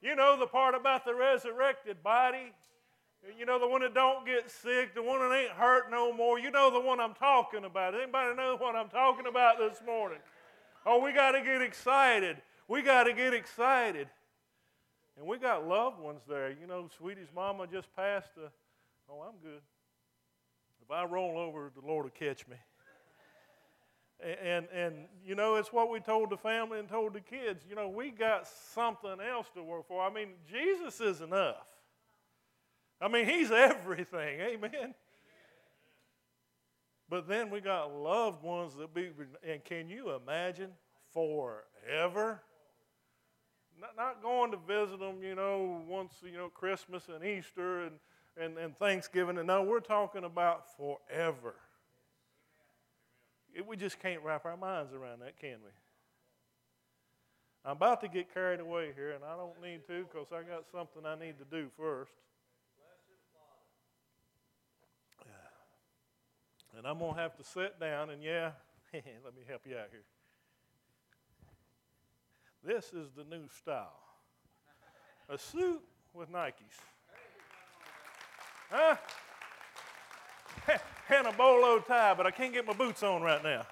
You know the part about the resurrected body? You know the one that don't get sick, the one that ain't hurt no more. You know the one I'm talking about. Anybody know what I'm talking about this morning? Oh, we got to get excited. We got to get excited. And we got loved ones there. You know, Sweetie's mama just passed a, oh, I'm good. If I roll over, the Lord will catch me. And, and, you know, it's what we told the family and told the kids. You know, we got something else to work for. I mean, Jesus is enough. I mean, He's everything. Amen. But then we got loved ones that be, and can you imagine forever? Not, not going to visit them, you know, once, you know, Christmas and Easter and, and, and Thanksgiving. And no, we're talking about forever. It, we just can't wrap our minds around that, can we? I'm about to get carried away here, and I don't need to because I got something I need to do first. And I'm going to have to sit down, and yeah, let me help you out here. This is the new style a suit with Nikes. Huh? and a bolo tie, but I can't get my boots on right now.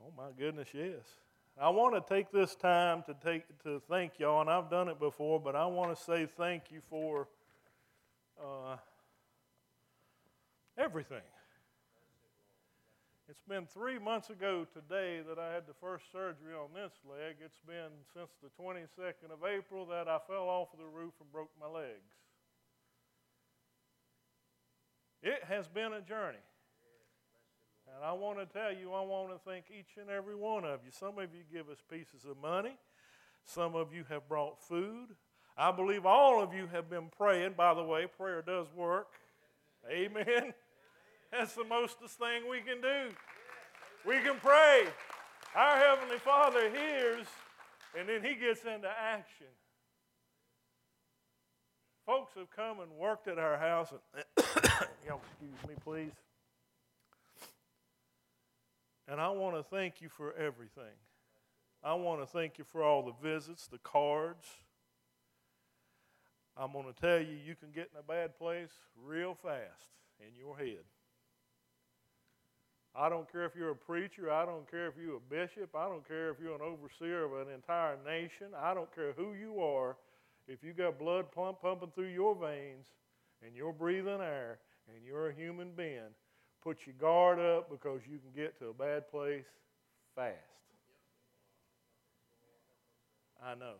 Oh my goodness, yes. I want to take this time to take to thank y'all, and I've done it before, but I want to say thank you for uh, everything. It's been three months ago today that I had the first surgery on this leg. It's been since the 22nd of April that I fell off of the roof and broke my legs. It has been a journey. And I want to tell you, I want to thank each and every one of you. Some of you give us pieces of money, some of you have brought food. I believe all of you have been praying. By the way, prayer does work. Amen. That's the mostest thing we can do. We can pray. Our Heavenly Father hears, and then He gets into action. Folks have come and worked at our house, and y'all excuse me, please. And I want to thank you for everything. I want to thank you for all the visits, the cards. I'm going to tell you, you can get in a bad place real fast in your head. I don't care if you're a preacher. I don't care if you're a bishop. I don't care if you're an overseer of an entire nation. I don't care who you are. If you got blood pump, pumping through your veins and you're breathing air and you're a human being, put your guard up because you can get to a bad place fast. I know.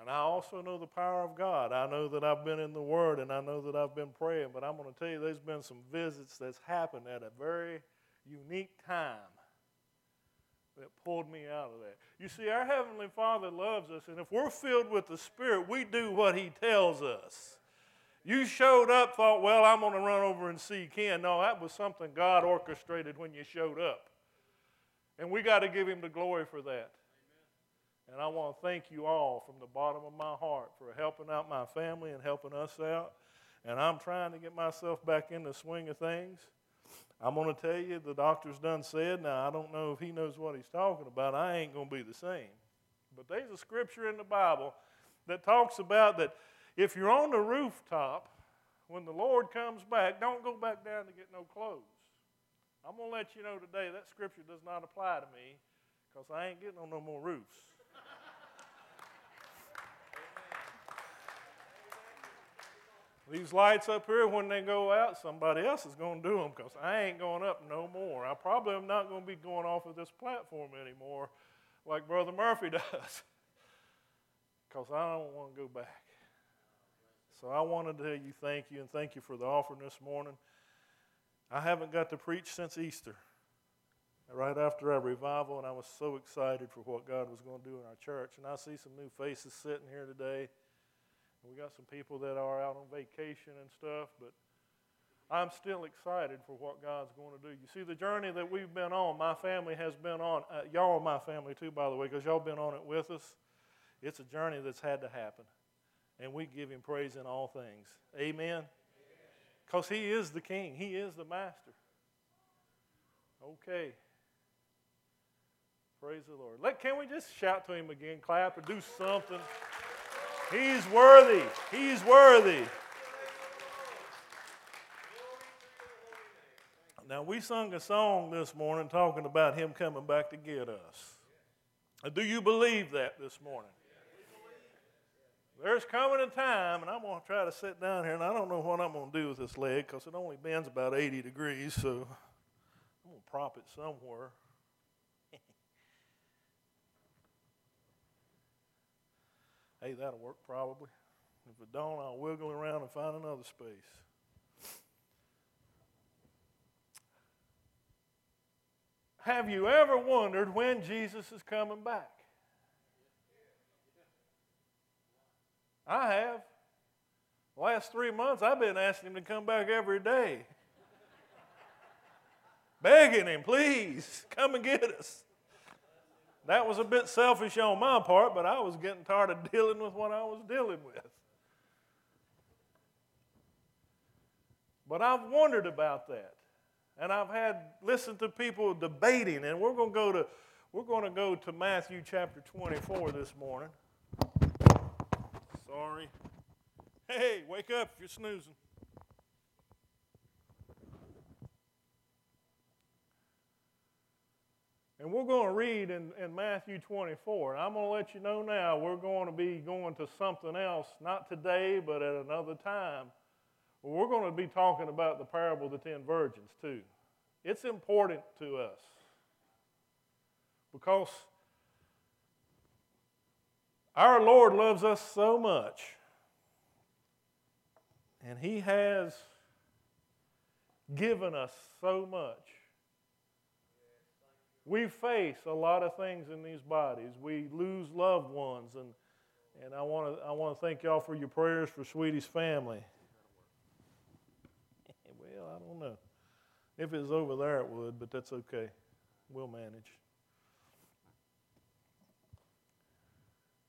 And I also know the power of God. I know that I've been in the Word and I know that I've been praying, but I'm going to tell you there's been some visits that's happened at a very unique time that pulled me out of that. You see, our Heavenly Father loves us, and if we're filled with the Spirit, we do what He tells us. You showed up, thought, well, I'm going to run over and see Ken. No, that was something God orchestrated when you showed up. And we got to give Him the glory for that. And I want to thank you all from the bottom of my heart for helping out my family and helping us out. And I'm trying to get myself back in the swing of things. I'm going to tell you, the doctor's done said, now I don't know if he knows what he's talking about. I ain't going to be the same. But there's a scripture in the Bible that talks about that if you're on the rooftop, when the Lord comes back, don't go back down to get no clothes. I'm going to let you know today that scripture does not apply to me because I ain't getting on no more roofs. These lights up here, when they go out, somebody else is going to do them because I ain't going up no more. I probably am not going to be going off of this platform anymore like Brother Murphy does because I don't want to go back. So I wanted to tell you thank you and thank you for the offering this morning. I haven't got to preach since Easter, right after our revival, and I was so excited for what God was going to do in our church. And I see some new faces sitting here today. We got some people that are out on vacation and stuff, but I'm still excited for what God's going to do. You see, the journey that we've been on, my family has been on. Uh, y'all are my family too, by the way, because y'all been on it with us. It's a journey that's had to happen. And we give him praise in all things. Amen? Because he is the king, he is the master. Okay. Praise the Lord. Let, can we just shout to him again, clap, or do something? He's worthy. He's worthy. Now, we sung a song this morning talking about him coming back to get us. Do you believe that this morning? There's coming a time, and I'm going to try to sit down here, and I don't know what I'm going to do with this leg because it only bends about 80 degrees, so I'm going to prop it somewhere. Hey, that'll work probably. If it don't, I'll wiggle around and find another space. Have you ever wondered when Jesus is coming back? I have. Last three months, I've been asking him to come back every day. Begging him, please, come and get us. That was a bit selfish on my part, but I was getting tired of dealing with what I was dealing with. But I've wondered about that. And I've had listened to people debating, and we're going to go to we're going to go to Matthew chapter 24 this morning. Sorry. Hey, wake up if you're snoozing. And we're going to read in, in Matthew 24. And I'm going to let you know now, we're going to be going to something else, not today, but at another time. We're going to be talking about the parable of the ten virgins, too. It's important to us because our Lord loves us so much, and He has given us so much. We face a lot of things in these bodies. We lose loved ones, and, and I want to I want to thank y'all for your prayers for Sweetie's family. well, I don't know. If it was over there, it would, but that's okay. We'll manage.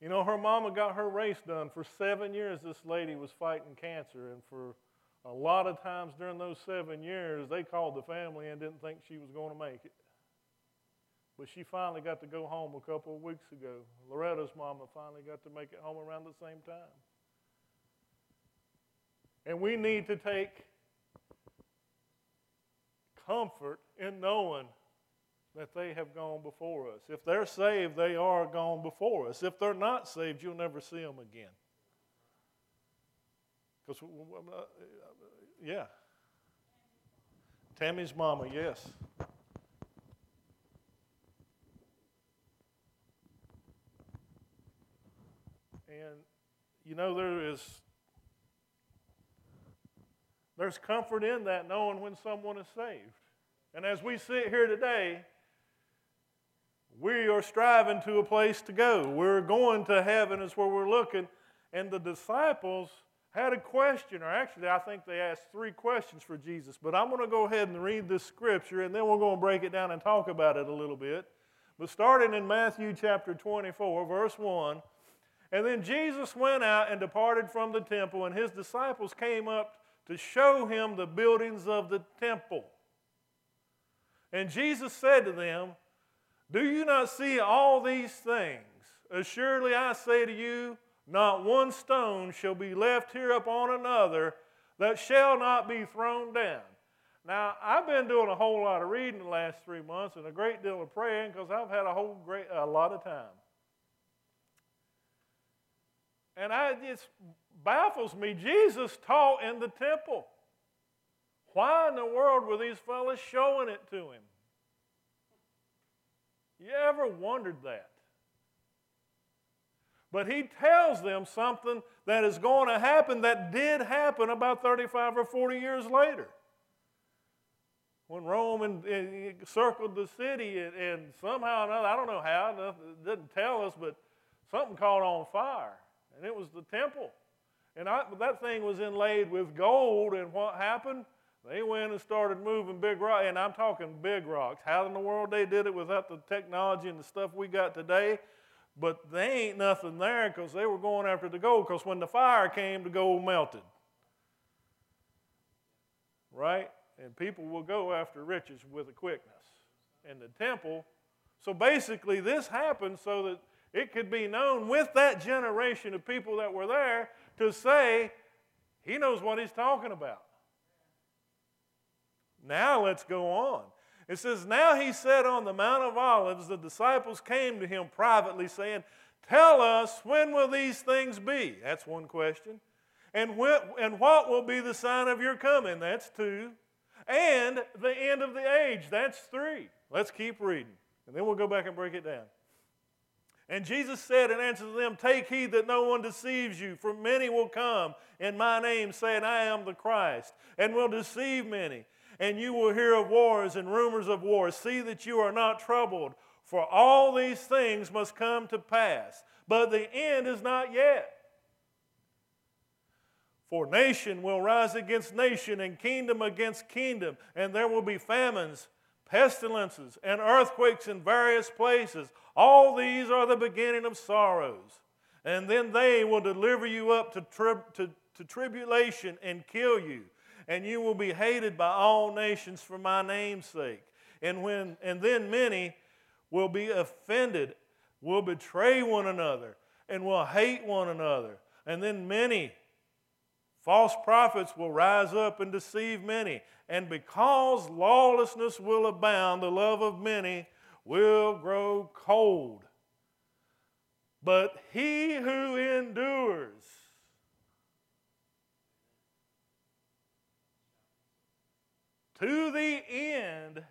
You know, her mama got her race done. For seven years, this lady was fighting cancer, and for a lot of times during those seven years, they called the family and didn't think she was going to make it. But she finally got to go home a couple of weeks ago. Loretta's mama finally got to make it home around the same time. And we need to take comfort in knowing that they have gone before us. If they're saved, they are gone before us. If they're not saved, you'll never see them again. Because, uh, yeah. Tammy's mama, yes. And, you know, there is there's comfort in that knowing when someone is saved. And as we sit here today, we are striving to a place to go. We're going to heaven, is where we're looking. And the disciples had a question, or actually, I think they asked three questions for Jesus. But I'm going to go ahead and read this scripture, and then we're going to break it down and talk about it a little bit. But starting in Matthew chapter 24, verse 1, and then Jesus went out and departed from the temple, and his disciples came up to show him the buildings of the temple. And Jesus said to them, Do you not see all these things? Assuredly I say to you, not one stone shall be left here upon another that shall not be thrown down. Now, I've been doing a whole lot of reading the last three months and a great deal of praying because I've had a whole great a lot of time. And I just baffles me. Jesus taught in the temple. Why in the world were these fellows showing it to him? You ever wondered that? But he tells them something that is going to happen that did happen about 35 or 40 years later. When Rome and, and circled the city, and, and somehow or another, I don't know how, it didn't tell us, but something caught on fire. And it was the temple. And I, that thing was inlaid with gold, and what happened? They went and started moving big rocks, and I'm talking big rocks. How in the world they did it without the technology and the stuff we got today? But they ain't nothing there because they were going after the gold, because when the fire came, the gold melted. Right? And people will go after riches with a quickness. And the temple. So basically, this happened so that it could be known with that generation of people that were there to say, He knows what He's talking about. Now let's go on. It says, Now he said on the Mount of Olives, the disciples came to him privately, saying, Tell us, when will these things be? That's one question. And, when, and what will be the sign of your coming? That's two. And the end of the age? That's three. Let's keep reading. And then we'll go back and break it down. And Jesus said and answered them, Take heed that no one deceives you, for many will come in my name, saying, I am the Christ, and will deceive many and you will hear of wars and rumors of wars. See that you are not troubled, for all these things must come to pass, but the end is not yet. For nation will rise against nation, and kingdom against kingdom, and there will be famines, pestilences, and earthquakes in various places. All these are the beginning of sorrows. And then they will deliver you up to, tri- to, to tribulation and kill you and you will be hated by all nations for my name's sake. And, when, and then many will be offended, will betray one another, and will hate one another. And then many false prophets will rise up and deceive many. And because lawlessness will abound, the love of many will grow cold. But he who endures to the end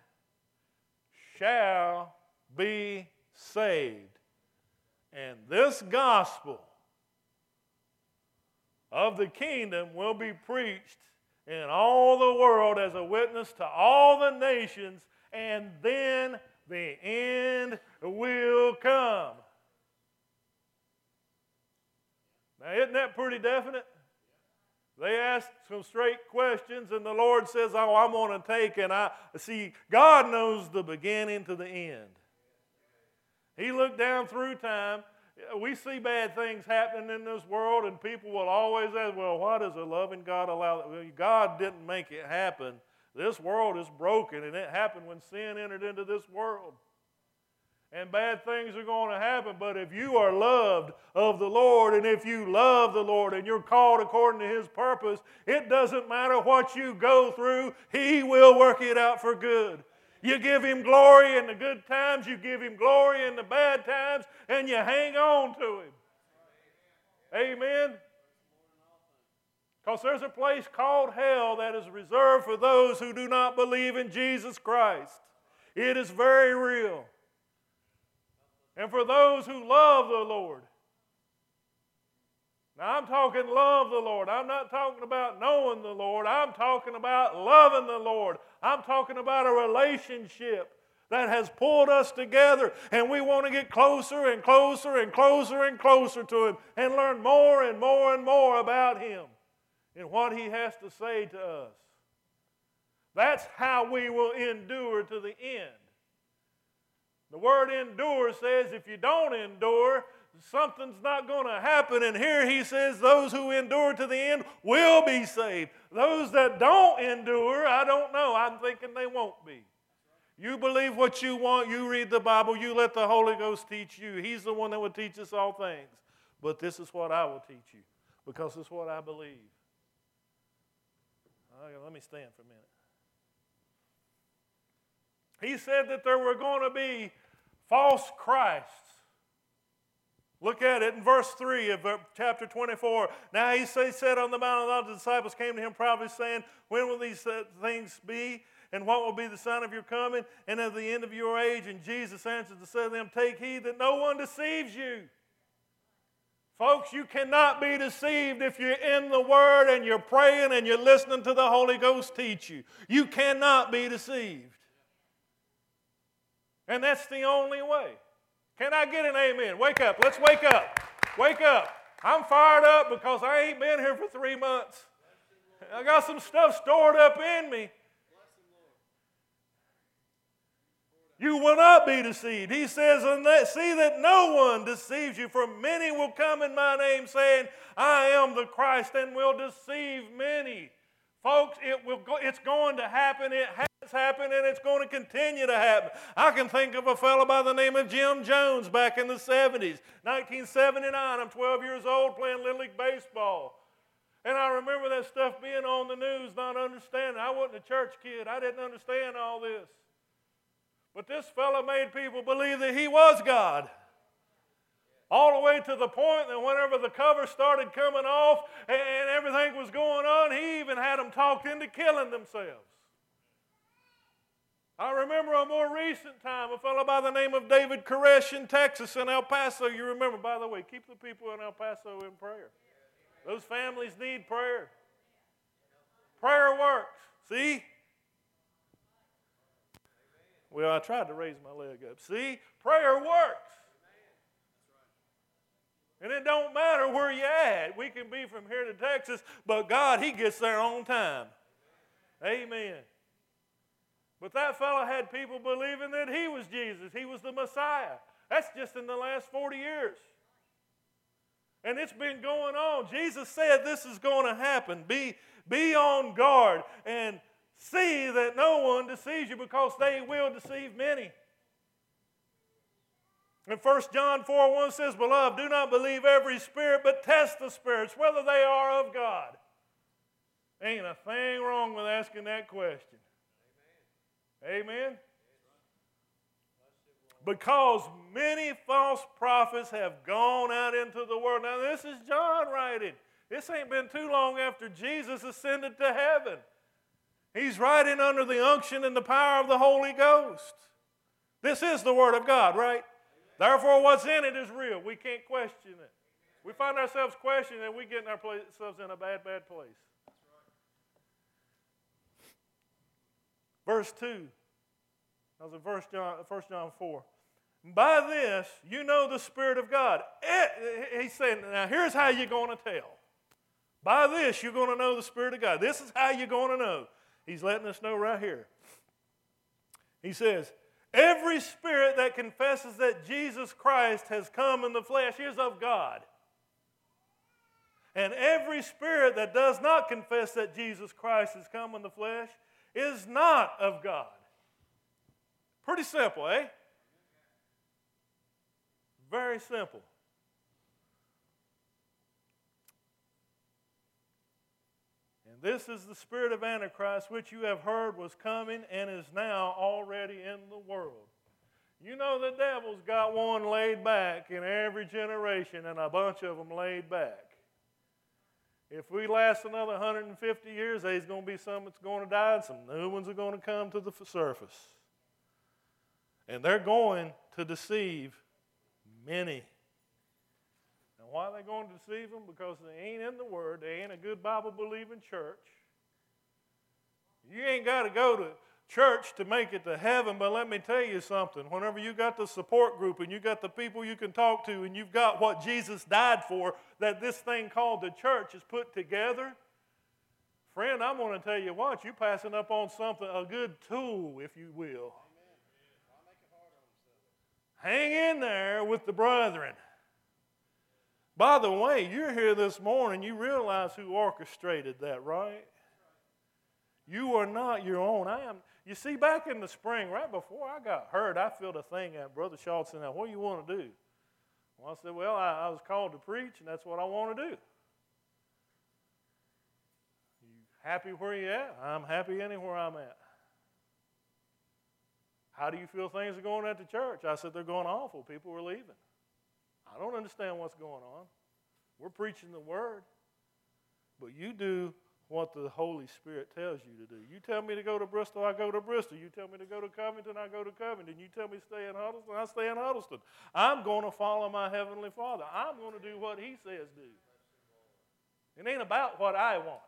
shall be saved. And this gospel of the kingdom will be preached in all the world as a witness to all the nations, and then the end will come. Now, isn't that pretty definite? They asked some straight questions, and the Lord says, Oh, I'm going to take. And I see, God knows the beginning to the end. He looked down through time. We see bad things happening in this world, and people will always ask, Well, why does a loving God allow that? Well, God didn't make it happen. This world is broken, and it happened when sin entered into this world and bad things are going to happen. But if you are loved of the Lord, and if you love the Lord and you're called according to His purpose, it doesn't matter what you go through, He will work it out for good. You give Him glory in the good times, you give Him glory in the bad times, and you hang on to Him. Amen. Because there's a place called hell that is reserved for those who do not believe in Jesus Christ. It is very real and for those who love the Lord. Now, I'm talking love the Lord. I'm not talking about knowing the Lord. I'm talking about loving the Lord. I'm talking about a relationship that has pulled us together, and we want to get closer and closer and closer and closer to Him and learn more and more and more about Him and what He has to say to us. That's how we will endure to the end. The word endure says if you don't endure, something's not going to happen. And here he says those who endure to the end will be saved. Those that don't endure, I don't know. I'm thinking they won't be. You believe what you want, you read the Bible, you let the Holy Ghost teach you. He's the one that will teach us all things. But this is what I will teach you because it's what I believe. Right, let me stand for a minute. He said that there were going to be false Christs. Look at it in verse 3 of chapter 24. Now he said on the mountain, all the disciples came to him proudly, saying, When will these uh, things be? And what will be the sign of your coming and of the end of your age? And Jesus answered and said to them, Take heed that no one deceives you. Folks, you cannot be deceived if you're in the Word and you're praying and you're listening to the Holy Ghost teach you. You cannot be deceived. And that's the only way. Can I get an amen? Wake up. Let's wake up. Wake up. I'm fired up because I ain't been here for three months. I got some stuff stored up in me. You will not be deceived. He says, and that, See that no one deceives you, for many will come in my name, saying, I am the Christ, and will deceive many. Folks, it will go, it's going to happen. It has It's happened and it's going to continue to happen. I can think of a fellow by the name of Jim Jones back in the 70s, 1979. I'm 12 years old playing Little League Baseball. And I remember that stuff being on the news, not understanding. I wasn't a church kid, I didn't understand all this. But this fellow made people believe that he was God. All the way to the point that whenever the cover started coming off and everything was going on, he even had them talked into killing themselves. I remember a more recent time, a fellow by the name of David Koresh in Texas in El Paso. You remember, by the way, keep the people in El Paso in prayer. Those families need prayer. Prayer works. See? Well, I tried to raise my leg up. See? Prayer works. And it don't matter where you at. We can be from here to Texas, but God, He gets there on time. Amen. But that fellow had people believing that he was Jesus, he was the Messiah. That's just in the last 40 years. And it's been going on. Jesus said this is going to happen. Be, be on guard and see that no one deceives you because they will deceive many. And 1 John 4 1 says, Beloved, do not believe every spirit, but test the spirits, whether they are of God. Ain't a thing wrong with asking that question. Amen. Because many false prophets have gone out into the world. Now, this is John writing. This ain't been too long after Jesus ascended to heaven. He's writing under the unction and the power of the Holy Ghost. This is the Word of God, right? Therefore, what's in it is real. We can't question it. We find ourselves questioning and we get ourselves in a bad, bad place. Verse 2. That was in 1 John, 1 John 4. By this, you know the Spirit of God. Eh, it, he's saying, now here's how you're going to tell. By this, you're going to know the Spirit of God. This is how you're going to know. He's letting us know right here. He says, Every spirit that confesses that Jesus Christ has come in the flesh is of God. And every spirit that does not confess that Jesus Christ has come in the flesh is not of God. Pretty simple, eh? Very simple. And this is the spirit of Antichrist, which you have heard was coming and is now already in the world. You know the devil's got one laid back in every generation and a bunch of them laid back. If we last another 150 years, there's going to be some that's going to die and some new ones are going to come to the surface. And they're going to deceive many. And why are they going to deceive them? Because they ain't in the Word. They ain't a good Bible believing church. You ain't got to go to church to make it to heaven, but let me tell you something. Whenever you got the support group and you got the people you can talk to and you've got what Jesus died for, that this thing called the church is put together, friend, I'm going to tell you what, you're passing up on something, a good tool, if you will. Hang in there with the brethren. By the way, you're here this morning, you realize who orchestrated that, right? You are not your own. I am. You see, back in the spring, right before I got hurt, I felt a thing at Brother Schultz and said, what do you want to do? Well, I said, Well, I, I was called to preach, and that's what I want to do. You happy where you at? I'm happy anywhere I'm at. How do you feel things are going at the church? I said, They're going awful. People are leaving. I don't understand what's going on. We're preaching the word. But you do what the Holy Spirit tells you to do. You tell me to go to Bristol, I go to Bristol. You tell me to go to Covington, I go to Covington. You tell me to stay in Huddleston, I stay in Huddleston. I'm going to follow my Heavenly Father. I'm going to do what He says do. It ain't about what I want.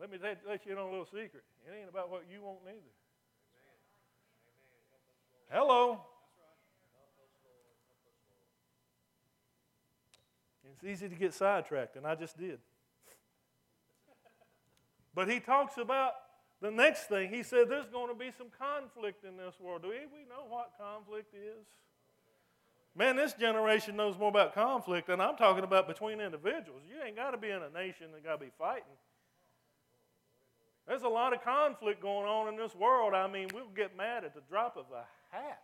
Let me let you know a little secret. It ain't about what you want neither. Hello. It's easy to get sidetracked, and I just did. But he talks about the next thing. He said there's going to be some conflict in this world. Do we, know what conflict is? Man, this generation knows more about conflict than I'm talking about between individuals. You ain't got to be in a nation that got to be fighting. There's a lot of conflict going on in this world. I mean, we'll get mad at the drop of a hat.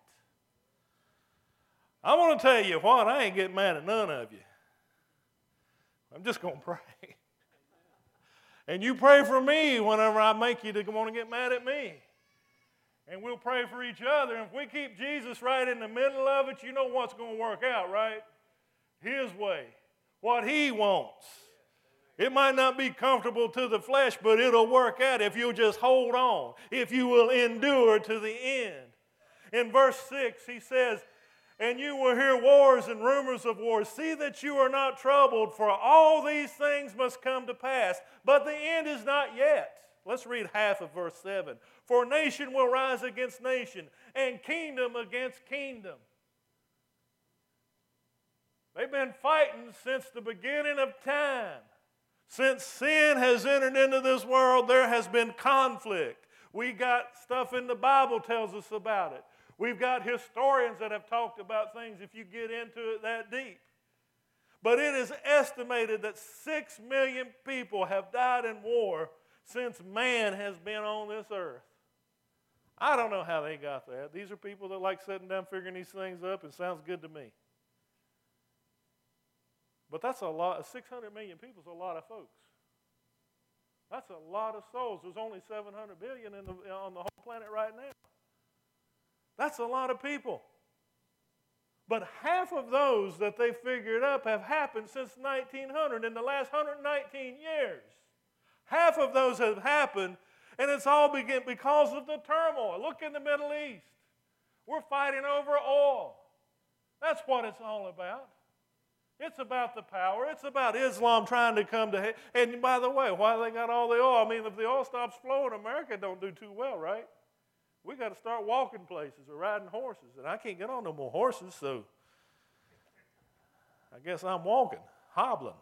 I want to tell you what, I ain't getting mad at none of you. I'm just going to pray. And you pray for me whenever I make you to want to get mad at me. And we'll pray for each other. And if we keep Jesus right in the middle of it, you know what's going to work out, right? His way, what He wants. It might not be comfortable to the flesh, but it'll work out if you'll just hold on, if you will endure to the end. In verse 6, he says, And you will hear wars and rumors of wars. See that you are not troubled, for all these things must come to pass, but the end is not yet. Let's read half of verse 7. For nation will rise against nation, and kingdom against kingdom. They've been fighting since the beginning of time. Since sin has entered into this world, there has been conflict. We got stuff in the Bible tells us about it. We've got historians that have talked about things if you get into it that deep. But it is estimated that 6 million people have died in war since man has been on this earth. I don't know how they got that. These are people that like sitting down figuring these things up. It sounds good to me. But that's a lot. 600 million people is a lot of folks. That's a lot of souls. There's only 700 billion the, on the whole planet right now. That's a lot of people. But half of those that they figured up have happened since 1900 in the last 119 years. Half of those have happened, and it's all begin because of the turmoil. Look in the Middle East. We're fighting over oil. That's what it's all about. It's about the power. It's about Islam trying to come to. And by the way, why they got all the oil? I mean, if the oil stops flowing, America don't do too well, right? We got to start walking places or riding horses, and I can't get on no more horses, so I guess I'm walking, hobbling.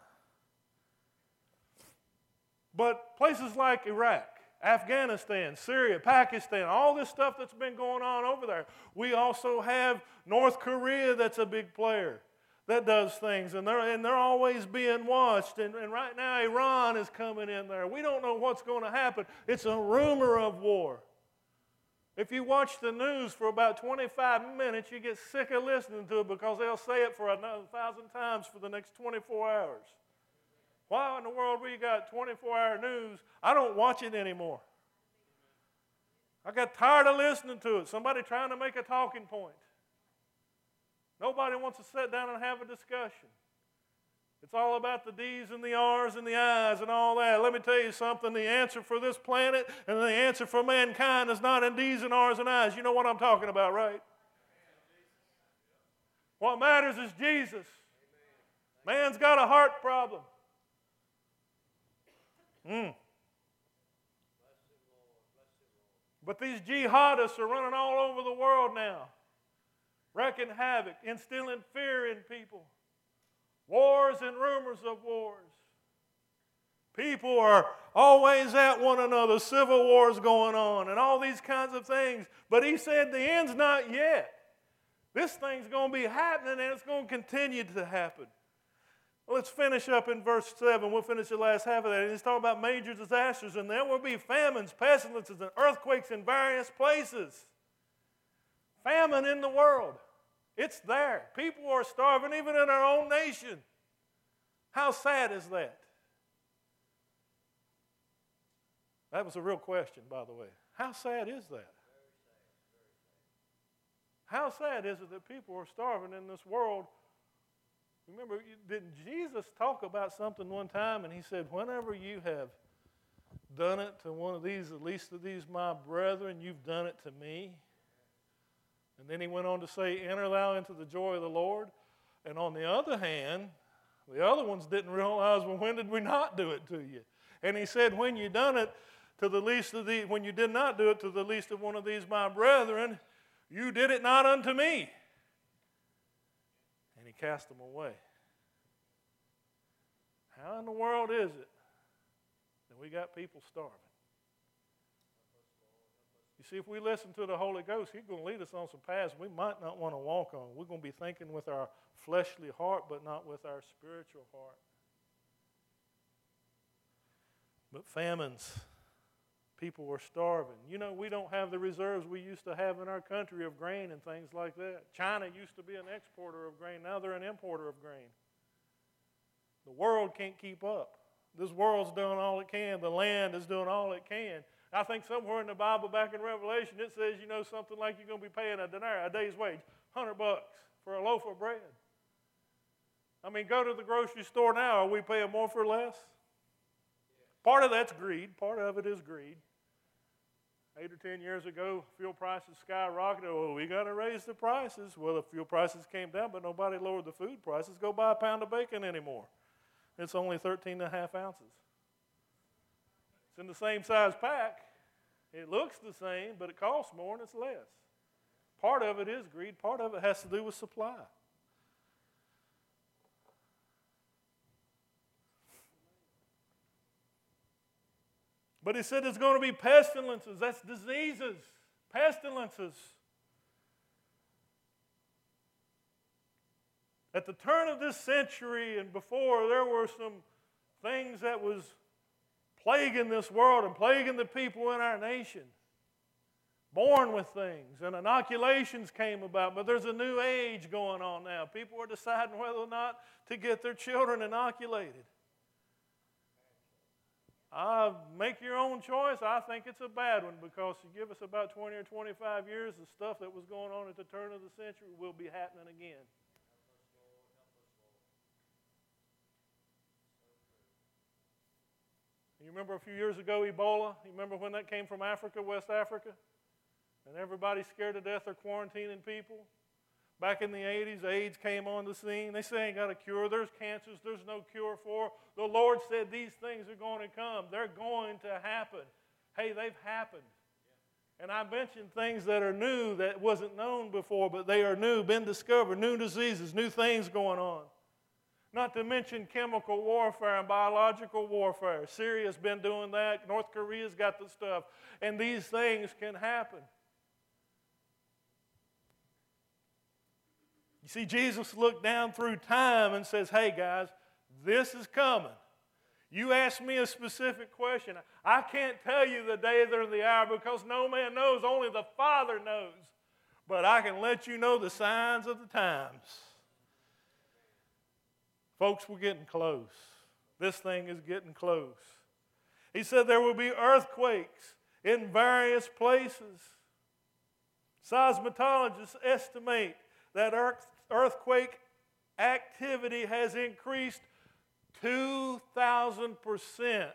But places like Iraq, Afghanistan, Syria, Pakistan, all this stuff that's been going on over there. We also have North Korea that's a big player that does things, and they're, and they're always being watched. And, and right now, Iran is coming in there. We don't know what's going to happen. It's a rumor of war. If you watch the news for about 25 minutes, you get sick of listening to it because they'll say it for another thousand times for the next 24 hours. Why in the world we got 24 hour news? I don't watch it anymore. I got tired of listening to it. Somebody trying to make a talking point. Nobody wants to sit down and have a discussion. It's all about the D's and the R's and the I's and all that. Let me tell you something the answer for this planet and the answer for mankind is not in D's and R's and I's. You know what I'm talking about, right? What matters is Jesus. Man's got a heart problem. Mm. But these jihadists are running all over the world now wrecking havoc, instilling fear in people, wars and rumors of wars. People are always at one another, civil wars going on, and all these kinds of things. But he said the end's not yet. This thing's going to be happening and it's going to continue to happen. Well, let's finish up in verse 7. We'll finish the last half of that. And he's talking about major disasters, and there will be famines, pestilences, and earthquakes in various places. Famine in the world. It's there. People are starving even in our own nation. How sad is that? That was a real question, by the way. How sad is that? How sad is it that people are starving in this world? Remember, didn't Jesus talk about something one time and he said, Whenever you have done it to one of these, at least of these my brethren, you've done it to me? And then he went on to say, Enter thou into the joy of the Lord. And on the other hand, the other ones didn't realize, well, when did we not do it to you? And he said, When you done it to the least of the, when you did not do it to the least of one of these my brethren, you did it not unto me. And he cast them away. How in the world is it that we got people starving? You see, if we listen to the Holy Ghost, He's going to lead us on some paths we might not want to walk on. We're going to be thinking with our fleshly heart, but not with our spiritual heart. But famines People were starving. You know, we don't have the reserves we used to have in our country of grain and things like that. China used to be an exporter of grain, now they're an importer of grain. The world can't keep up. This world's doing all it can, the land is doing all it can. I think somewhere in the Bible, back in Revelation, it says, you know, something like you're going to be paying a denarii, a day's wage, 100 bucks for a loaf of bread. I mean, go to the grocery store now. Are we paying more for less? Part of that's greed. Part of it is greed. Eight or ten years ago, fuel prices skyrocketed. Oh, we got to raise the prices. Well, the fuel prices came down, but nobody lowered the food prices. Go buy a pound of bacon anymore. It's only 13 and a half ounces. It's in the same size pack. It looks the same, but it costs more and it's less. Part of it is greed, part of it has to do with supply. But he said there's going to be pestilences. That's diseases, pestilences. At the turn of this century and before, there were some things that was plaguing this world and plaguing the people in our nation. Born with things, and inoculations came about, but there's a new age going on now. People are deciding whether or not to get their children inoculated. Uh, make your own choice. I think it's a bad one because you give us about 20 or 25 years, the stuff that was going on at the turn of the century will be happening again. You remember a few years ago, Ebola? You remember when that came from Africa, West Africa? And everybody scared to death they're quarantining people? Back in the 80s, AIDS came on the scene. They say ain't got a cure. There's cancers there's no cure for. The Lord said these things are going to come. They're going to happen. Hey, they've happened. And I mentioned things that are new that wasn't known before, but they are new, been discovered, new diseases, new things going on. Not to mention chemical warfare and biological warfare. Syria's been doing that. North Korea's got the stuff. And these things can happen. You see, Jesus looked down through time and says, Hey, guys, this is coming. You ask me a specific question. I can't tell you the day or the hour because no man knows, only the Father knows. But I can let you know the signs of the times. Folks, we're getting close. This thing is getting close. He said there will be earthquakes in various places. Seismologists estimate that earthquake activity has increased 2,000%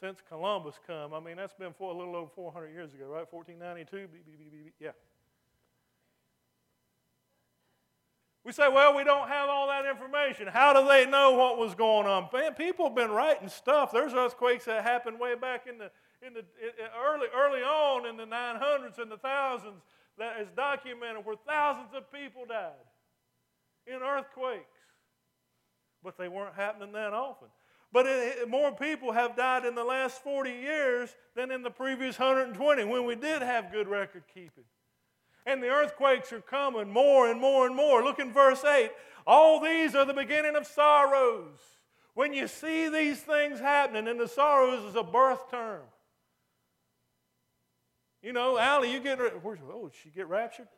since Columbus come. I mean, that's been for a little over 400 years ago, right? 1492. Yeah. We say, well, we don't have all that information. How do they know what was going on? Man, people have been writing stuff. There's earthquakes that happened way back in the, in the in early, early on in the 900s and the thousands that is documented where thousands of people died in earthquakes. But they weren't happening that often. But it, more people have died in the last 40 years than in the previous 120 when we did have good record keeping. And the earthquakes are coming more and more and more. Look in verse 8. All these are the beginning of sorrows. When you see these things happening, and the sorrows is a birth term. You know, Allie, you get where's oh, did she get raptured?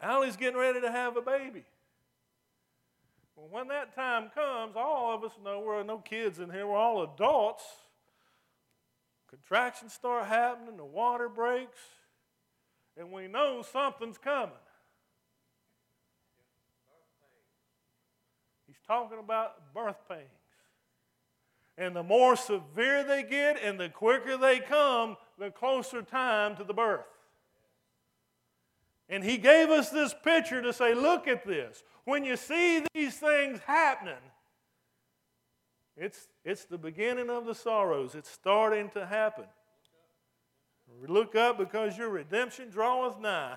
Allie's getting ready to have a baby. Well, when that time comes, all of us know we're no kids in here, we're all adults. Contractions start happening, the water breaks, and we know something's coming. He's talking about birth pains. And the more severe they get and the quicker they come, the closer time to the birth. And he gave us this picture to say, look at this. When you see these things happening, it's, it's the beginning of the sorrows. It's starting to happen. Look up because your redemption draweth nigh.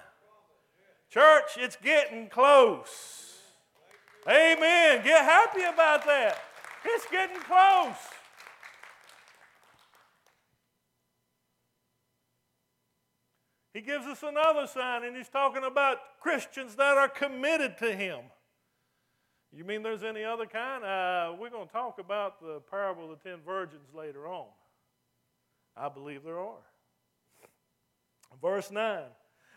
Church, it's getting close. Amen. Get happy about that. It's getting close. He gives us another sign, and he's talking about Christians that are committed to Him. You mean there's any other kind? Uh, we're going to talk about the parable of the ten virgins later on. I believe there are. Verse 9.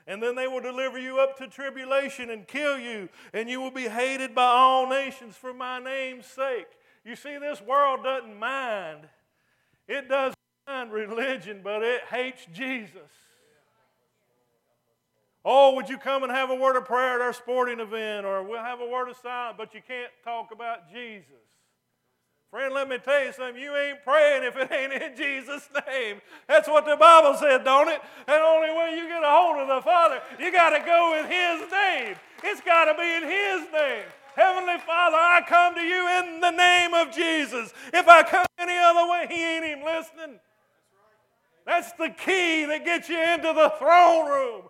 And then they will deliver you up to tribulation and kill you, and you will be hated by all nations for my name's sake. You see, this world doesn't mind. It does mind religion, but it hates Jesus. Oh, would you come and have a word of prayer at our sporting event, or we'll have a word of silence, but you can't talk about Jesus. Friend, let me tell you something. You ain't praying if it ain't in Jesus' name. That's what the Bible said, don't it? And only way you get a hold of the Father, you got to go in His name. It's got to be in His name. Heavenly Father, I come to you in the name of Jesus. If I come any other way, He ain't even listening. That's the key that gets you into the throne room.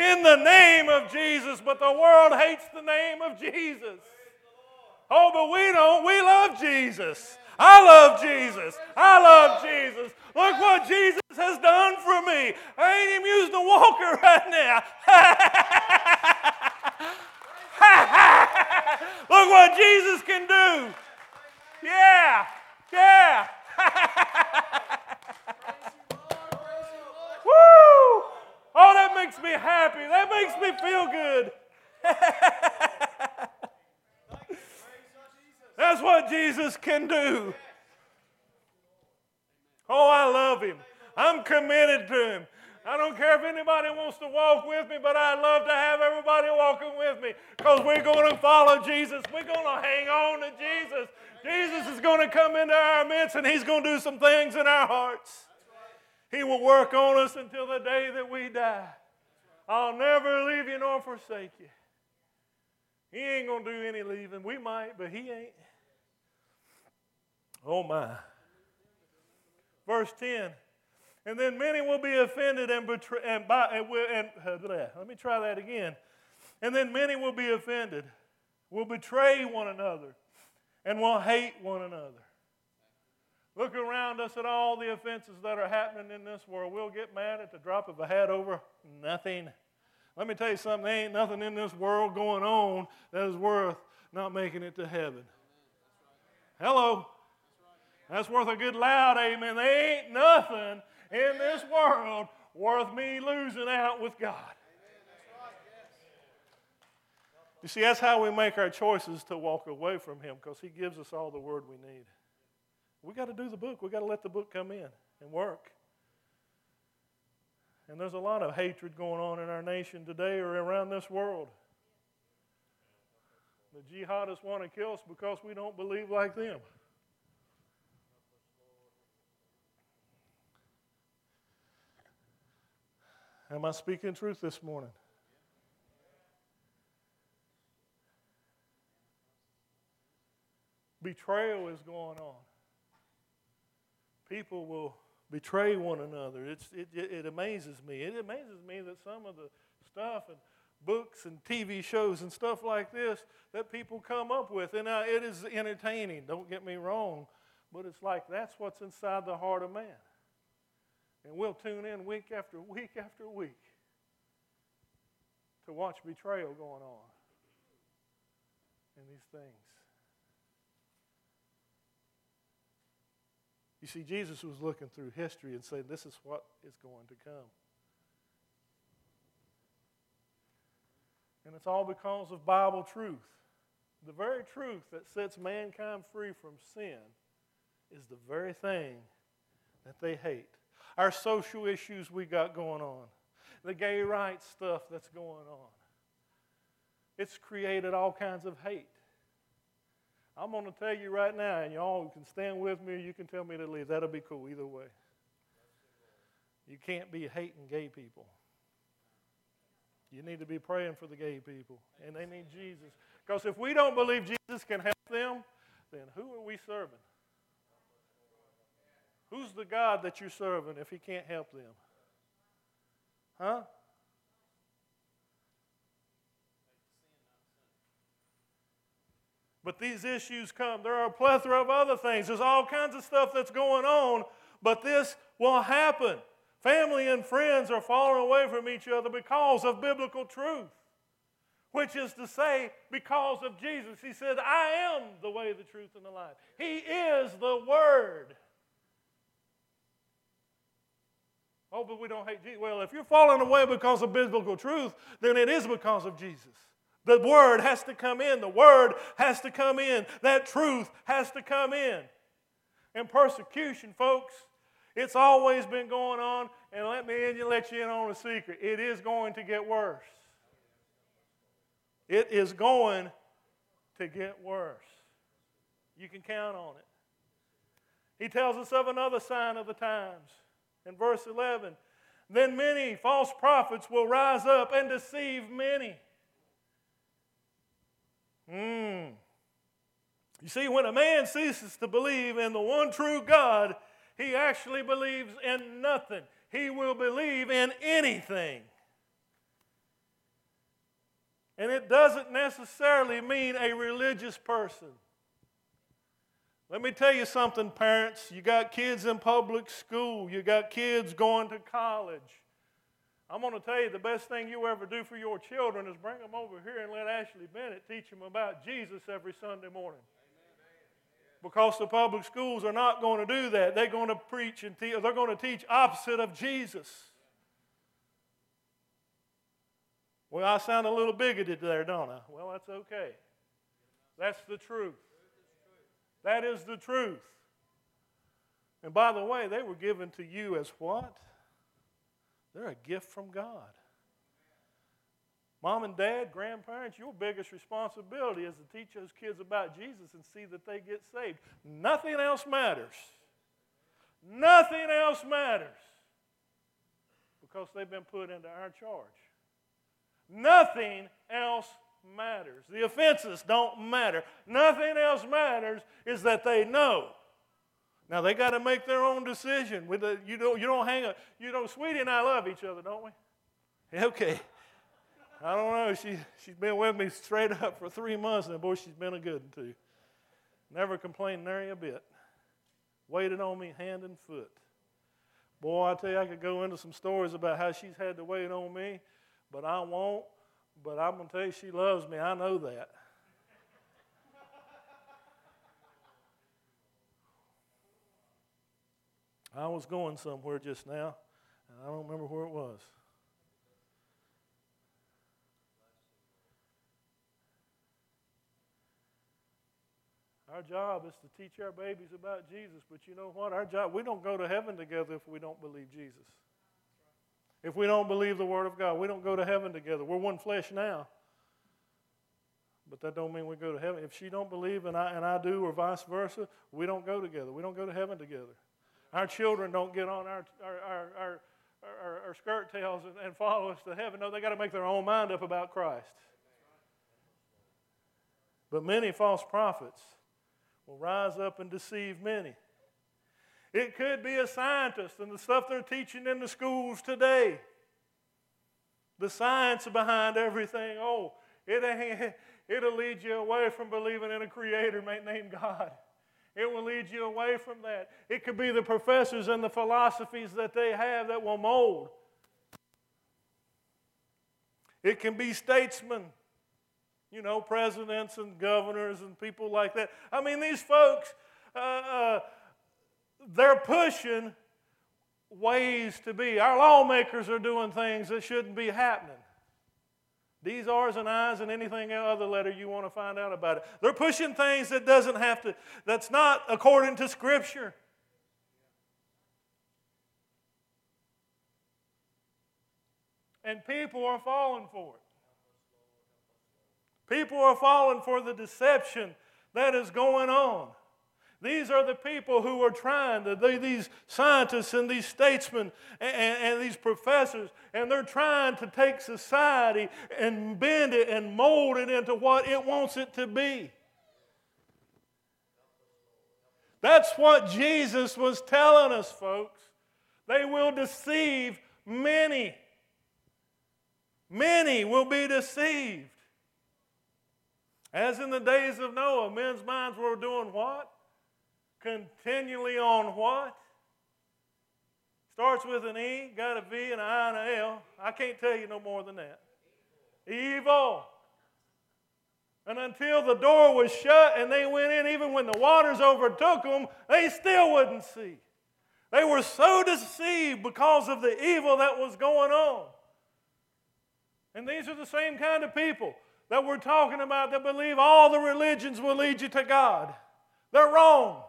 In the name of Jesus, but the world hates the name of Jesus. Oh, but we don't. We love Jesus. I love Jesus. I love Jesus. Look what Jesus has done for me. I ain't even using a walker right now. Look what Jesus can do. Yeah, yeah. Woo! Oh, that makes me happy. That makes me feel good. That's what Jesus can do. Oh, I love him. I'm committed to him. I don't care if anybody wants to walk with me, but I'd love to have everybody walking with me because we're going to follow Jesus. We're going to hang on to Jesus. Jesus is going to come into our midst and he's going to do some things in our hearts. He will work on us until the day that we die. I'll never leave you nor forsake you. He ain't going to do any leaving. We might, but he ain't. Oh my. Verse 10. And then many will be offended and betray and, by, and, and uh, let me try that again. And then many will be offended, will betray one another, and will hate one another. Look around us at all the offenses that are happening in this world. We'll get mad at the drop of a hat over nothing. Let me tell you something, there ain't nothing in this world going on that is worth not making it to heaven. Hello. That's worth a good loud amen. There ain't nothing in this world worth me losing out with God. You see, that's how we make our choices to walk away from Him because He gives us all the word we need. We got to do the book. We got to let the book come in and work. And there's a lot of hatred going on in our nation today or around this world. The jihadists want to kill us because we don't believe like them. Am I speaking truth this morning? Betrayal is going on. People will betray one another. It's, it, it amazes me. It amazes me that some of the stuff and books and TV shows and stuff like this that people come up with, and uh, it is entertaining, don't get me wrong, but it's like that's what's inside the heart of man. And we'll tune in week after week after week to watch betrayal going on in these things. You see, Jesus was looking through history and saying, This is what is going to come. And it's all because of Bible truth. The very truth that sets mankind free from sin is the very thing that they hate our social issues we got going on, the gay rights stuff that's going on. It's created all kinds of hate. I'm going to tell you right now, and y'all can stand with me or you can tell me to leave. That'll be cool either way. You can't be hating gay people. You need to be praying for the gay people, and they need Jesus. Because if we don't believe Jesus can help them, then who are we serving? Who's the God that you're serving if He can't help them? Huh? But these issues come. There are a plethora of other things. There's all kinds of stuff that's going on, but this will happen. Family and friends are falling away from each other because of biblical truth. which is to say, because of Jesus. He said, I am the way, the truth, and the life. He is the Word. Oh, but we don't hate Jesus. Well, if you're falling away because of biblical truth, then it is because of Jesus. The Word has to come in. The Word has to come in. That truth has to come in. And persecution, folks, it's always been going on. And let me in, let you in on a secret. It is going to get worse. It is going to get worse. You can count on it. He tells us of another sign of the times. In verse 11, then many false prophets will rise up and deceive many. Hmm. You see, when a man ceases to believe in the one true God, he actually believes in nothing. He will believe in anything. And it doesn't necessarily mean a religious person. Let me tell you something, parents. You got kids in public school, you got kids going to college. I'm going to tell you the best thing you ever do for your children is bring them over here and let Ashley Bennett teach them about Jesus every Sunday morning. Because the public schools are not going to do that. They're going to preach and they're going to teach opposite of Jesus. Well, I sound a little bigoted there, don't I? Well, that's okay. That's the truth. That is the truth. And by the way, they were given to you as what? They're a gift from God. Mom and dad, grandparents, your biggest responsibility is to teach those kids about Jesus and see that they get saved. Nothing else matters. Nothing else matters because they've been put into our charge. Nothing else matters. The offenses don't matter. Nothing else matters is that they know. Now they got to make their own decision. With the, you don't you don't hang up. You know, Sweetie and I love each other, don't we? Okay. I don't know. She she's been with me straight up for three months, and boy, she's been a good one too. Never complained nary a bit. Waited on me hand and foot. Boy, I tell you, I could go into some stories about how she's had to wait on me but I won't. But I'm to tell you, she loves me. I know that. I was going somewhere just now, and I don't remember where it was. Our job is to teach our babies about Jesus, but you know what? Our job, we don't go to heaven together if we don't believe Jesus. If we don't believe the Word of God, we don't go to heaven together. We're one flesh now. But that don't mean we go to heaven. If she don't believe and I, and I do, or vice versa, we don't go together. We don't go to heaven together. Our children don't get on our, our, our, our, our, our skirt tails and, and follow us to heaven. No, they got to make their own mind up about Christ. But many false prophets will rise up and deceive many. It could be a scientist and the stuff they're teaching in the schools today. The science behind everything. Oh, it ain't, it'll lead you away from believing in a creator named God. It will lead you away from that. It could be the professors and the philosophies that they have that will mold. It can be statesmen, you know, presidents and governors and people like that. I mean, these folks, uh, uh, they're pushing ways to be. Our lawmakers are doing things that shouldn't be happening. These R's and I's and anything other letter you want to find out about it. They're pushing things that doesn't have to, that's not according to Scripture. And people are falling for it. People are falling for the deception that is going on. These are the people who are trying to, they, these scientists and these statesmen and, and, these professors, and they're trying to take society and bend it and mold it into what it wants it to be. That's what Jesus was telling us, folks. They will deceive many. Many will be deceived. As in the days of Noah, men's minds were doing what? Continually on what? Starts with an E, got a V, and an I, and an L. I can't tell you no more than that. Evil. And until the door was shut and they went in, even when the waters overtook them, they still wouldn't see. They were so deceived because of the evil that was going on. And these are the same kind of people that we're talking about that believe all the religions will lead you to God. They're wrong.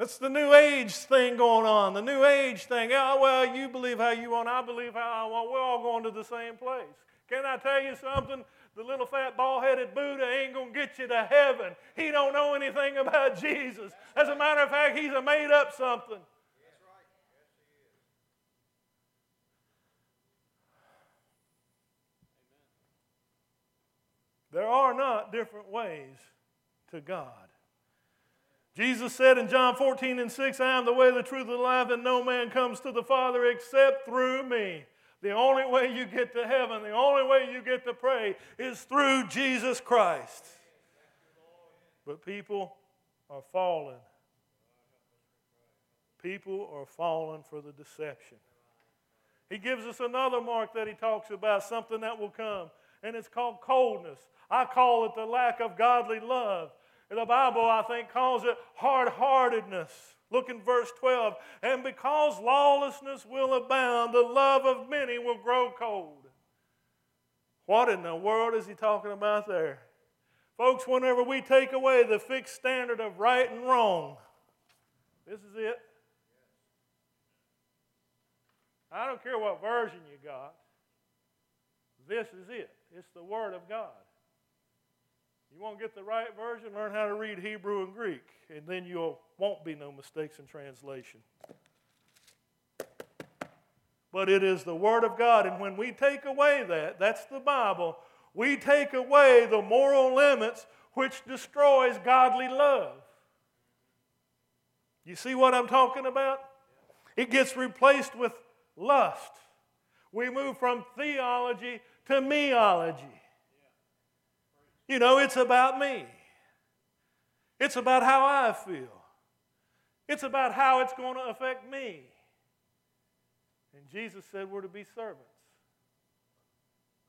That's the New Age thing going on. The New Age thing. Oh, well, you believe how you want, I believe how I want. We're all going to the same place. Can I tell you something? The little fat bald-headed Buddha ain't gonna get you to heaven. He don't know anything about Jesus. As a matter of fact, he's a made up something. There are not different ways to God. Jesus said in John 14 and 6, I am the way, the truth, and the life, and no man comes to the Father except through me. The only way you get to heaven, the only way you get to pray is through Jesus Christ. But people are fallen. People are fallen for the deception. He gives us another mark that he talks about, something that will come, and it's called coldness. I call it the lack of godly love. The Bible, I think, calls it hard heartedness. Look in verse 12. And because lawlessness will abound, the love of many will grow cold. What in the world is he talking about there? Folks, whenever we take away the fixed standard of right and wrong, this is it. I don't care what version you got, this is it. It's the Word of God. You want to get the right version? Learn how to read Hebrew and Greek, and then you won't be no mistakes in translation. But it is the Word of God, and when we take away that, that's the Bible, we take away the moral limits which destroys godly love. You see what I'm talking about? It gets replaced with lust. We move from theology to meology. You know, it's about me. It's about how I feel. It's about how it's going to affect me. And Jesus said we're to be servants,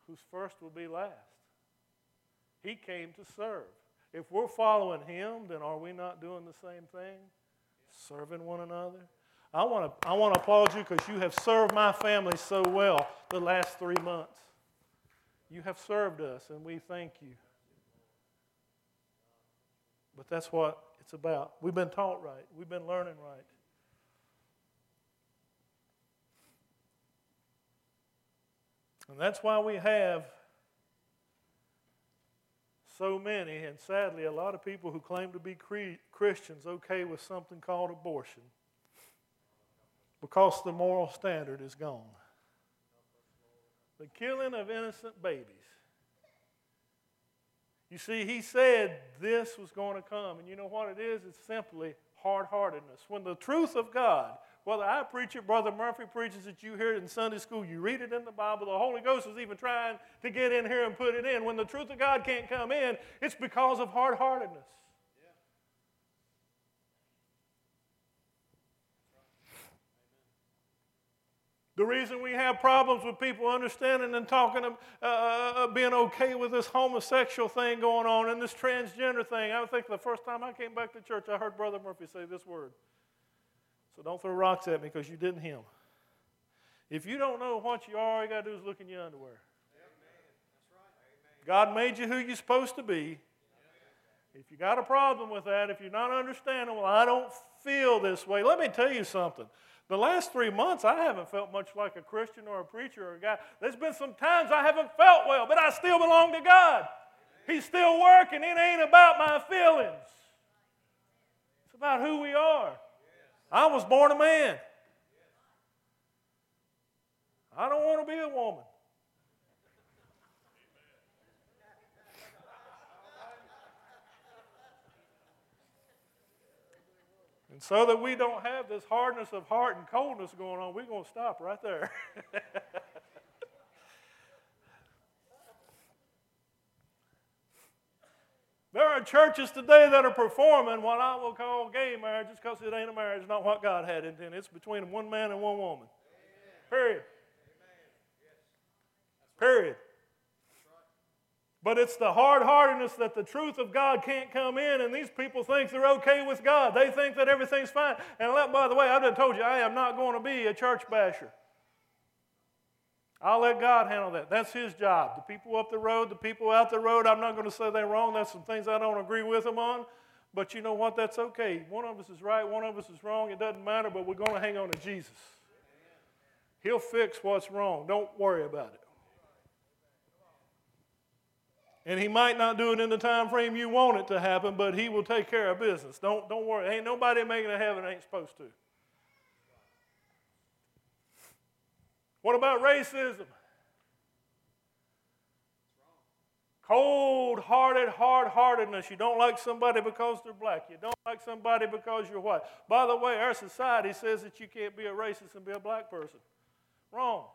whose first will be last. He came to serve. If we're following Him, then are we not doing the same thing? Serving one another? I want to I want to applaud you because you have served my family so well the last three months. You have served us, and we thank you. But that's what it's about. We've been taught right, we've been learning right. And that's why we have so many, and sadly, a lot of people who claim to be Christians okay with something called abortion because the moral standard is gone. The killing of innocent babies you see, he said this was going to come. And you know what it is? It's simply hard heartedness. When the truth of God, whether I preach it, Brother Murphy preaches it, you hear it in Sunday school, you read it in the Bible, the Holy Ghost is even trying to get in here and put it in. When the truth of God can't come in, it's because of hard heartedness. The reason we have problems with people understanding and talking, uh, uh, uh, being okay with this homosexual thing going on and this transgender thing. I think the first time I came back to church, I heard Brother Murphy say this word. So don't throw rocks at me because you didn't hear him. If you don't know what you are, all you got to do is look in your underwear. Right. God made you who you're supposed to be. If you got a problem with that, if you're not understanding, well, I don't feel this way. Let me tell you something. The last three months, I haven't felt much like a Christian or a preacher or a guy. There's been some times I haven't felt well, but I still belong to God. He's still working. It ain't about my feelings, it's about who we are. I was born a man. I don't want to be a woman. And so that we don't have this hardness of heart and coldness going on, we're going to stop right there. there are churches today that are performing what I will call gay marriage just because it ain't a marriage, not what God had intended. It's between one man and one woman. Amen. Period. Amen. Yes. Period. But it's the hard heartedness that the truth of God can't come in, and these people think they're okay with God. They think that everything's fine. And let, by the way, I've just told you, I am not going to be a church basher. I'll let God handle that. That's His job. The people up the road, the people out the road, I'm not going to say they're wrong. That's some things I don't agree with them on. But you know what? That's okay. One of us is right, one of us is wrong. It doesn't matter, but we're going to hang on to Jesus. He'll fix what's wrong. Don't worry about it. And he might not do it in the time frame you want it to happen, but he will take care of business. Don't, don't worry. Ain't nobody making a heaven ain't supposed to. What about racism? Cold hearted, hard heartedness. You don't like somebody because they're black. You don't like somebody because you're white. By the way, our society says that you can't be a racist and be a black person. Wrong.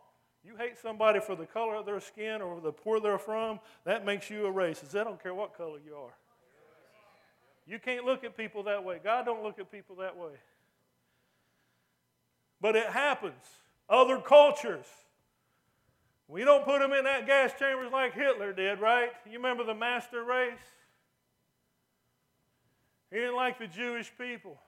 You hate somebody for the color of their skin or the poor they're from, that makes you a racist. I don't care what color you are. You can't look at people that way. God don't look at people that way. But it happens. Other cultures. We don't put them in that gas chambers like Hitler did, right? You remember the master race? He didn't like the Jewish people.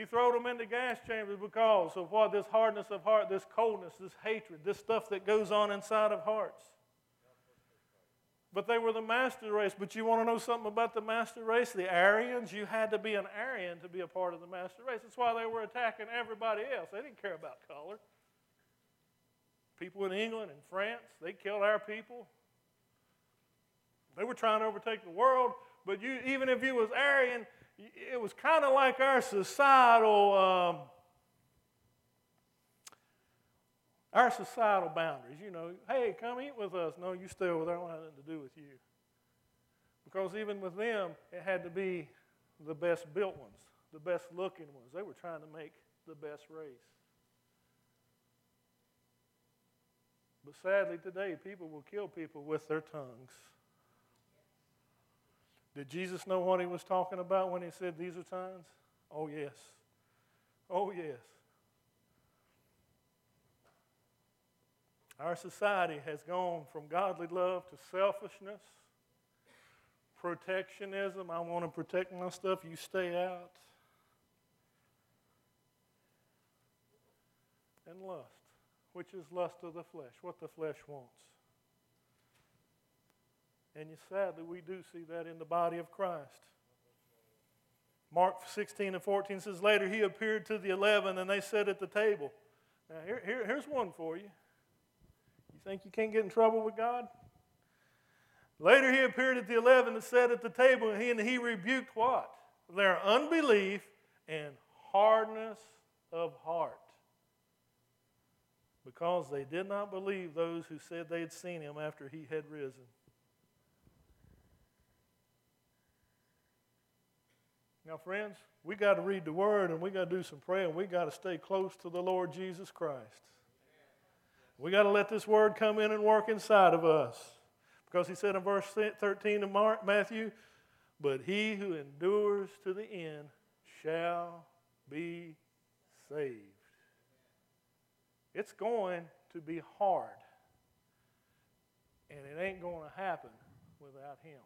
He threw them into gas chambers because of what? This hardness of heart, this coldness, this hatred, this stuff that goes on inside of hearts. But they were the master race. But you want to know something about the master race? The Aryans, you had to be an Aryan to be a part of the master race. That's why they were attacking everybody else. They didn't care about color. People in England and France, they killed our people. They were trying to overtake the world. But you, even if you was Aryan, it was kind of like our societal um, our societal boundaries. You know, hey, come eat with us. No, you stay over there. I don't have nothing to do with you. Because even with them, it had to be the best built ones, the best looking ones. They were trying to make the best race. But sadly, today, people will kill people with their tongues. Did Jesus know what he was talking about when he said these are signs? Oh, yes. Oh, yes. Our society has gone from godly love to selfishness, protectionism. I want to protect my stuff, you stay out. And lust, which is lust of the flesh, what the flesh wants. And sadly, we do see that in the body of Christ. Mark 16 and 14 says, Later he appeared to the eleven, and they sat at the table. Now, here, here, here's one for you. You think you can't get in trouble with God? Later he appeared at the eleven and sat at the table, and he, and he rebuked what? Their unbelief and hardness of heart. Because they did not believe those who said they had seen him after he had risen. Now, friends, we got to read the Word and we got to do some praying. We got to stay close to the Lord Jesus Christ. We got to let this Word come in and work inside of us. Because he said in verse 13 of Mark, Matthew, but he who endures to the end shall be saved. It's going to be hard. And it ain't going to happen without him.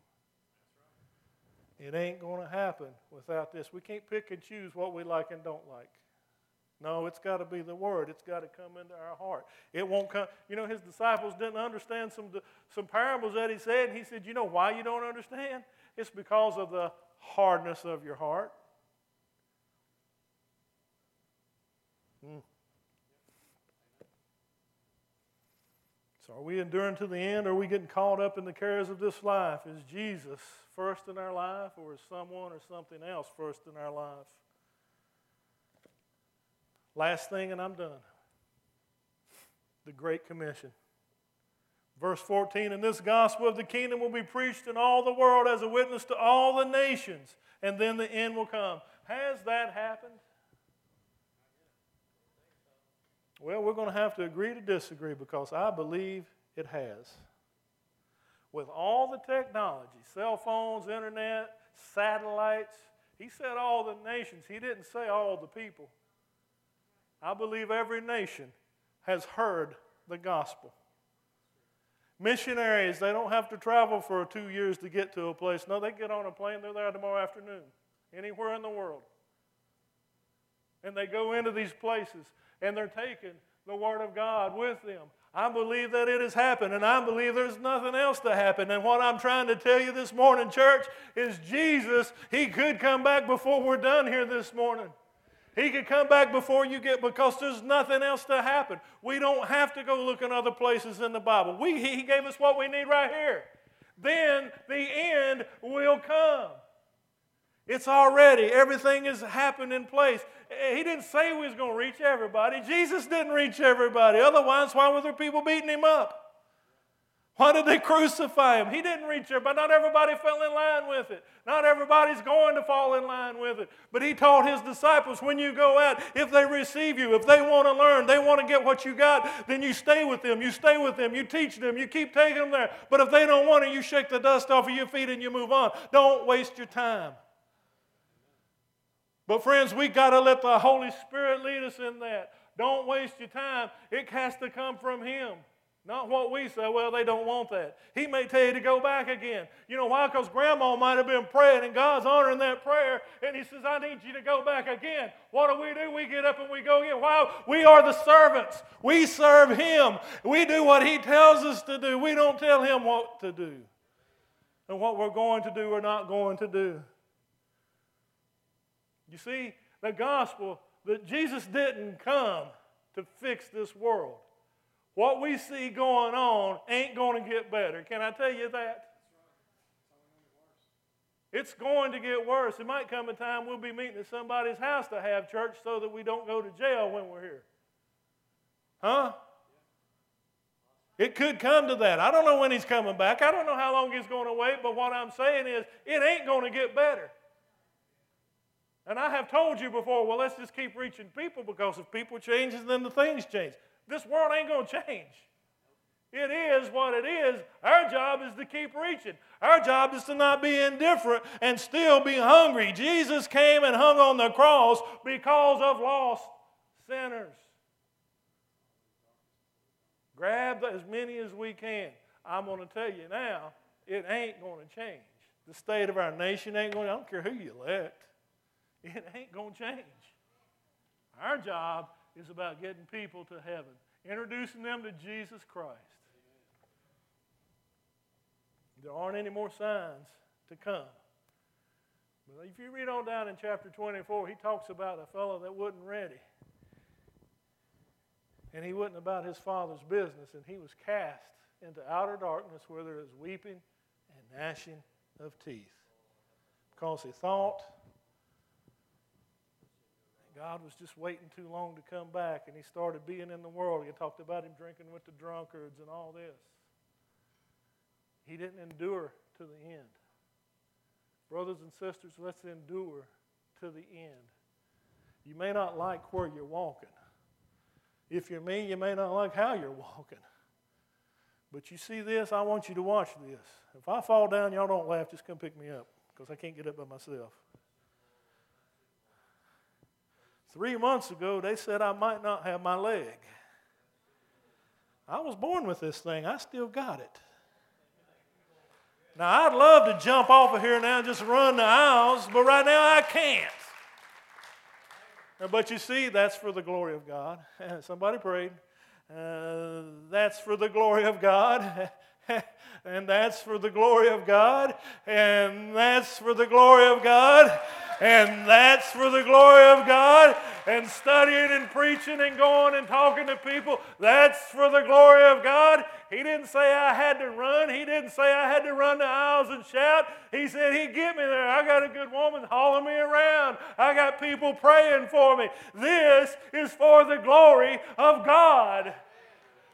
It ain't going to happen without this. We can't pick and choose what we like and don't like. No, it's got to be the Word. It's got to come into our heart. It won't come. You know, his disciples didn't understand some, some parables that he said. And he said, You know why you don't understand? It's because of the hardness of your heart. Hmm. So, are we enduring to the end? Or are we getting caught up in the cares of this life? Is Jesus first in our life, or is someone or something else first in our life? Last thing, and I'm done. The Great Commission. Verse 14, and this gospel of the kingdom will be preached in all the world as a witness to all the nations, and then the end will come. Has that happened? Well, we're going to have to agree to disagree because I believe it has. With all the technology, cell phones, internet, satellites, he said all the nations. He didn't say all the people. I believe every nation has heard the gospel. Missionaries, they don't have to travel for two years to get to a place. No, they get on a plane, they're there tomorrow afternoon, anywhere in the world. And they go into these places and they're taking the Word of God with them. I believe that it has happened, and I believe there's nothing else to happen. And what I'm trying to tell you this morning, church, is Jesus, He could come back before we're done here this morning. He could come back before you get because there's nothing else to happen. We don't have to go look in other places in the Bible. We, he gave us what we need right here. Then the end will come. It's already, everything is happened in place. Eh, he didn't say we was going to reach everybody. Jesus didn't reach everybody. Otherwise, why were there people beating him up? Why did they crucify him? He didn't reach everybody. Not everybody fell in line with it. Not everybody's going to fall in line with it. But he taught his disciples when you go out, if they receive you, if they want to learn, they want to get what you got, then you stay with them. You stay with them. You teach them. You keep taking them there. But if they don't want it, you shake the dust off of your feet and you move on. Don't waste your time. But, friends, we got to let the Holy Spirit lead us in that. Don't waste your time. It has to come from Him. Not what we say, well, they don't want that. He may tell you to go back again. You know why? Because grandma might have been praying and God's honoring that prayer, and He says, I need you to go back again. What do we do? We get up and we go again. Why? We are the servants. We serve Him. We do what He tells us to do. We don't tell Him what to do and what we're going to do or not going to do. You see, the gospel that Jesus didn't come to fix this world. What we see going on ain't going to get better. Can I tell you that? It's going to get worse. It might come a time we'll be meeting at somebody's house to have church so that we don't go to jail when we're here. Huh? It could come to that. I don't know when he's coming back. I don't know how long he's going to wait, but what I'm saying is it ain't going to get better. And I have told you before, well, let's just keep reaching people because if people change, then the things change. This world ain't going to change. It is what it is. Our job is to keep reaching. Our job is to not be indifferent and still be hungry. Jesus came and hung on the cross because of lost sinners. Grab as many as we can. I'm going to tell you now, it ain't going to change. The state of our nation ain't going to, I don't care who you elect, it ain't going to change. Our job is about getting people to heaven, introducing them to Jesus Christ. There aren't any more signs to come. But if you read on down in chapter 24, he talks about a fellow that wasn't ready. And he wasn't about his father's business, and he was cast into outer darkness where there is weeping and gnashing of teeth. Because he thought God was just waiting too long to come back, and he started being in the world. He talked about him drinking with the drunkards and all this. He didn't endure to the end. Brothers and sisters, let's endure to the end. You may not like where you're walking. If you're me, you may not like how you're walking. But you see this, I want you to watch this. If I fall down, y'all don't laugh, just come pick me up because I can't get up by myself. Three months ago, they said I might not have my leg. I was born with this thing, I still got it. Now, I'd love to jump off of here now and just run the aisles, but right now I can't. But you see, that's for the glory of God. Somebody prayed. Uh, that's for the glory of God. and that's for the glory of God. And that's for the glory of God and that's for the glory of God. And studying and preaching and going and talking to people, that's for the glory of God. He didn't say I had to run. He didn't say I had to run the aisles and shout. He said He'd get me there. I got a good woman hauling me around. I got people praying for me. This is for the glory of God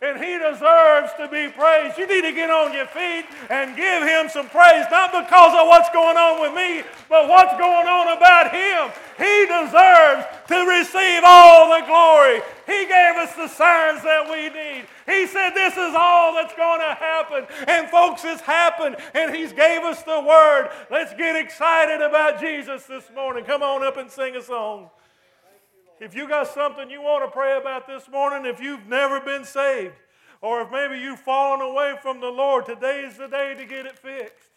and he deserves to be praised. You need to get on your feet and give him some praise, not because of what's going on with me, but what's going on about him. He deserves to receive all the glory. He gave us the signs that we need. He said this is all that's going to happen. And folks, it's happened and he's gave us the word. Let's get excited about Jesus this morning. Come on up and sing a song. If you got something you want to pray about this morning, if you've never been saved, Or if maybe you've fallen away from the Lord, today's the day to get it fixed.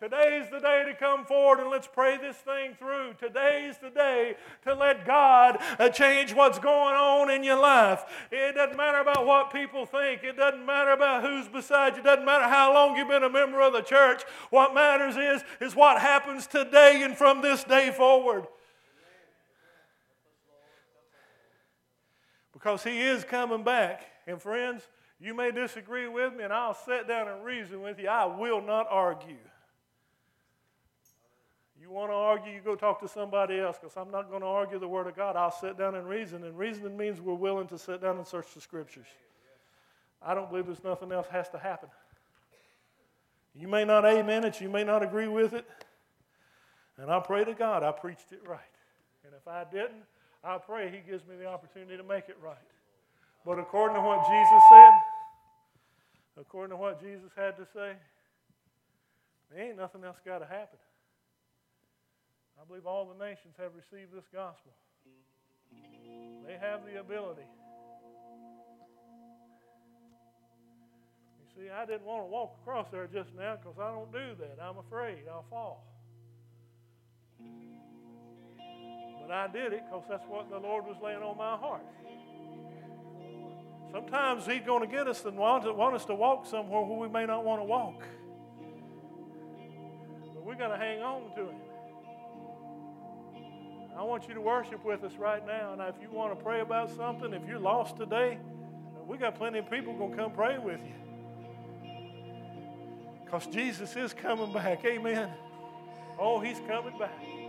Today's the day to come forward and let's pray this thing through. Today's the day to let God uh, change what's going on in your life. It doesn't matter about what people think. It doesn't matter about who's beside you. It doesn't matter how long you've been a member of the church. What matters is, is what happens today and from this day forward. Because he is coming back. And friends, you may disagree with me, and I'll sit down and reason with you. I will not argue. You want to argue, you go talk to somebody else because I'm not going to argue the Word of God. I'll sit down and reason, and reasoning means we're willing to sit down and search the Scriptures. I don't believe there's nothing else has to happen. You may not amen it, you may not agree with it, and I pray to God I preached it right. And if I didn't, I pray He gives me the opportunity to make it right. But according to what Jesus said, according to what Jesus had to say, there ain't nothing else got to happen. I believe all the nations have received this gospel. They have the ability. You see, I didn't want to walk across there just now because I don't do that. I'm afraid I'll fall. But I did it because that's what the Lord was laying on my heart. Sometimes He's going to get us and want, want us to walk somewhere where we may not want to walk. But we've got to hang on to Him. I want you to worship with us right now. And if you want to pray about something, if you're lost today, we got plenty of people going to come pray with you. Because Jesus is coming back. Amen. Oh, he's coming back.